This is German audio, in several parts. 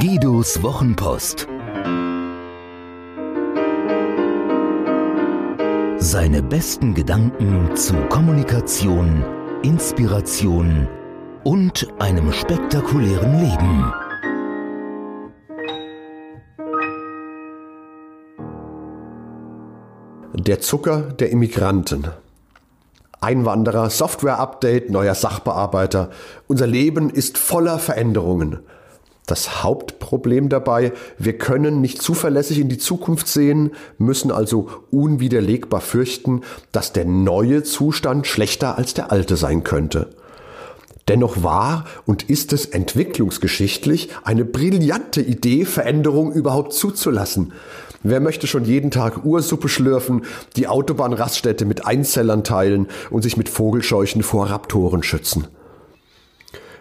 Guidos Wochenpost. Seine besten Gedanken zu Kommunikation, Inspiration und einem spektakulären Leben. Der Zucker der Immigranten. Einwanderer, Software-Update, neuer Sachbearbeiter. Unser Leben ist voller Veränderungen. Das Hauptproblem dabei, wir können nicht zuverlässig in die Zukunft sehen, müssen also unwiderlegbar fürchten, dass der neue Zustand schlechter als der alte sein könnte. Dennoch war und ist es entwicklungsgeschichtlich eine brillante Idee, Veränderung überhaupt zuzulassen. Wer möchte schon jeden Tag Ursuppe schlürfen, die Autobahnraststätte mit Einzellern teilen und sich mit Vogelscheuchen vor Raptoren schützen?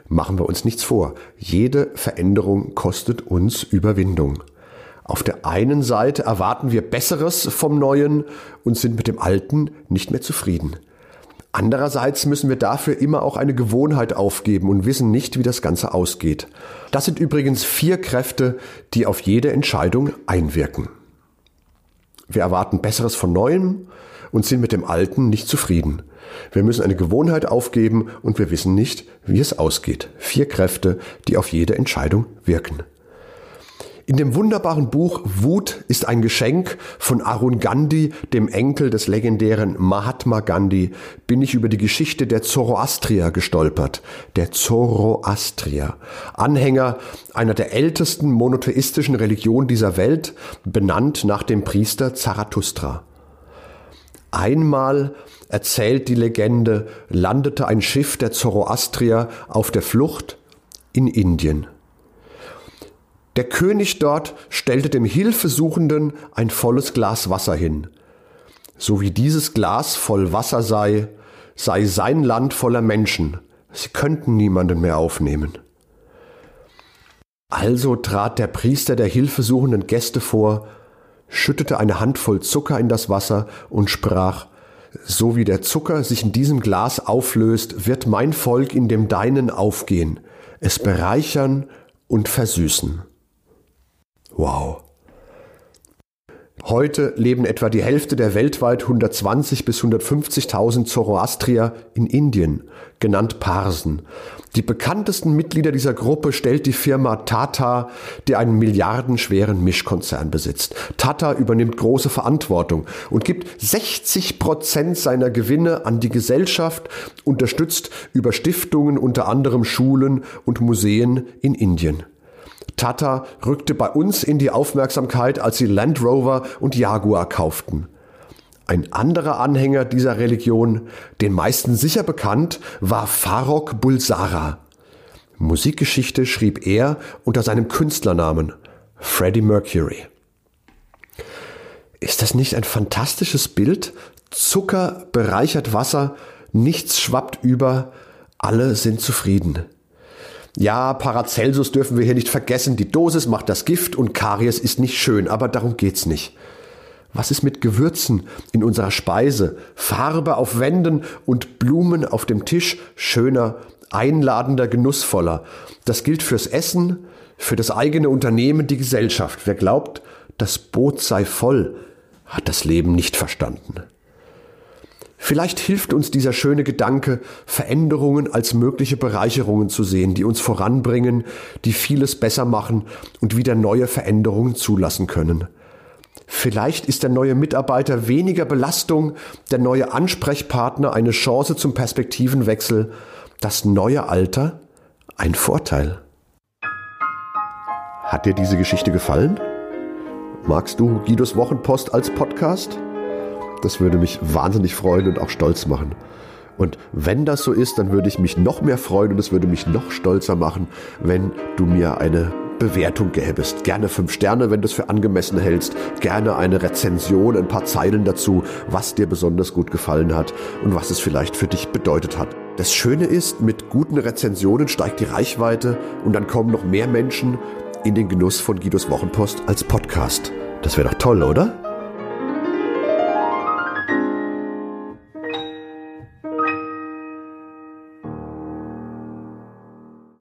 Machen wir uns nichts vor. Jede Veränderung kostet uns Überwindung. Auf der einen Seite erwarten wir Besseres vom Neuen und sind mit dem Alten nicht mehr zufrieden. Andererseits müssen wir dafür immer auch eine Gewohnheit aufgeben und wissen nicht, wie das Ganze ausgeht. Das sind übrigens vier Kräfte, die auf jede Entscheidung einwirken. Wir erwarten Besseres von Neuem und sind mit dem Alten nicht zufrieden. Wir müssen eine Gewohnheit aufgeben und wir wissen nicht, wie es ausgeht. Vier Kräfte, die auf jede Entscheidung wirken. In dem wunderbaren Buch Wut ist ein Geschenk von Arun Gandhi, dem Enkel des legendären Mahatma Gandhi, bin ich über die Geschichte der Zoroastrier gestolpert. Der Zoroastrier. Anhänger einer der ältesten monotheistischen Religionen dieser Welt, benannt nach dem Priester Zarathustra. Einmal erzählt die Legende, landete ein Schiff der Zoroastrier auf der Flucht in Indien. Der König dort stellte dem Hilfesuchenden ein volles Glas Wasser hin. So wie dieses Glas voll Wasser sei, sei sein Land voller Menschen. Sie könnten niemanden mehr aufnehmen. Also trat der Priester der hilfesuchenden Gäste vor, schüttete eine Handvoll Zucker in das Wasser und sprach, so wie der Zucker sich in diesem Glas auflöst, wird mein Volk in dem deinen aufgehen, es bereichern und versüßen. Wow. Heute leben etwa die Hälfte der weltweit 120 bis 150.000 Zoroastrier in Indien, genannt Parsen. Die bekanntesten Mitglieder dieser Gruppe stellt die Firma Tata, die einen milliardenschweren Mischkonzern besitzt. Tata übernimmt große Verantwortung und gibt 60 Prozent seiner Gewinne an die Gesellschaft, unterstützt über Stiftungen unter anderem Schulen und Museen in Indien. Tata rückte bei uns in die Aufmerksamkeit, als sie Land Rover und Jaguar kauften. Ein anderer Anhänger dieser Religion, den meisten sicher bekannt, war Farok Bulsara. Musikgeschichte schrieb er unter seinem Künstlernamen Freddie Mercury. Ist das nicht ein fantastisches Bild? Zucker bereichert Wasser, nichts schwappt über, alle sind zufrieden. Ja, Paracelsus dürfen wir hier nicht vergessen. Die Dosis macht das Gift und Karies ist nicht schön, aber darum geht's nicht. Was ist mit Gewürzen in unserer Speise, Farbe auf Wänden und Blumen auf dem Tisch schöner, einladender, genussvoller? Das gilt fürs Essen, für das eigene Unternehmen, die Gesellschaft. Wer glaubt, das Boot sei voll, hat das Leben nicht verstanden. Vielleicht hilft uns dieser schöne Gedanke, Veränderungen als mögliche Bereicherungen zu sehen, die uns voranbringen, die vieles besser machen und wieder neue Veränderungen zulassen können. Vielleicht ist der neue Mitarbeiter weniger Belastung, der neue Ansprechpartner eine Chance zum Perspektivenwechsel, das neue Alter ein Vorteil. Hat dir diese Geschichte gefallen? Magst du Guidos Wochenpost als Podcast? Das würde mich wahnsinnig freuen und auch stolz machen. Und wenn das so ist, dann würde ich mich noch mehr freuen und es würde mich noch stolzer machen, wenn du mir eine Bewertung gäbest. Gerne fünf Sterne, wenn du es für angemessen hältst. Gerne eine Rezension, ein paar Zeilen dazu, was dir besonders gut gefallen hat und was es vielleicht für dich bedeutet hat. Das Schöne ist, mit guten Rezensionen steigt die Reichweite und dann kommen noch mehr Menschen in den Genuss von Guidos Wochenpost als Podcast. Das wäre doch toll, oder?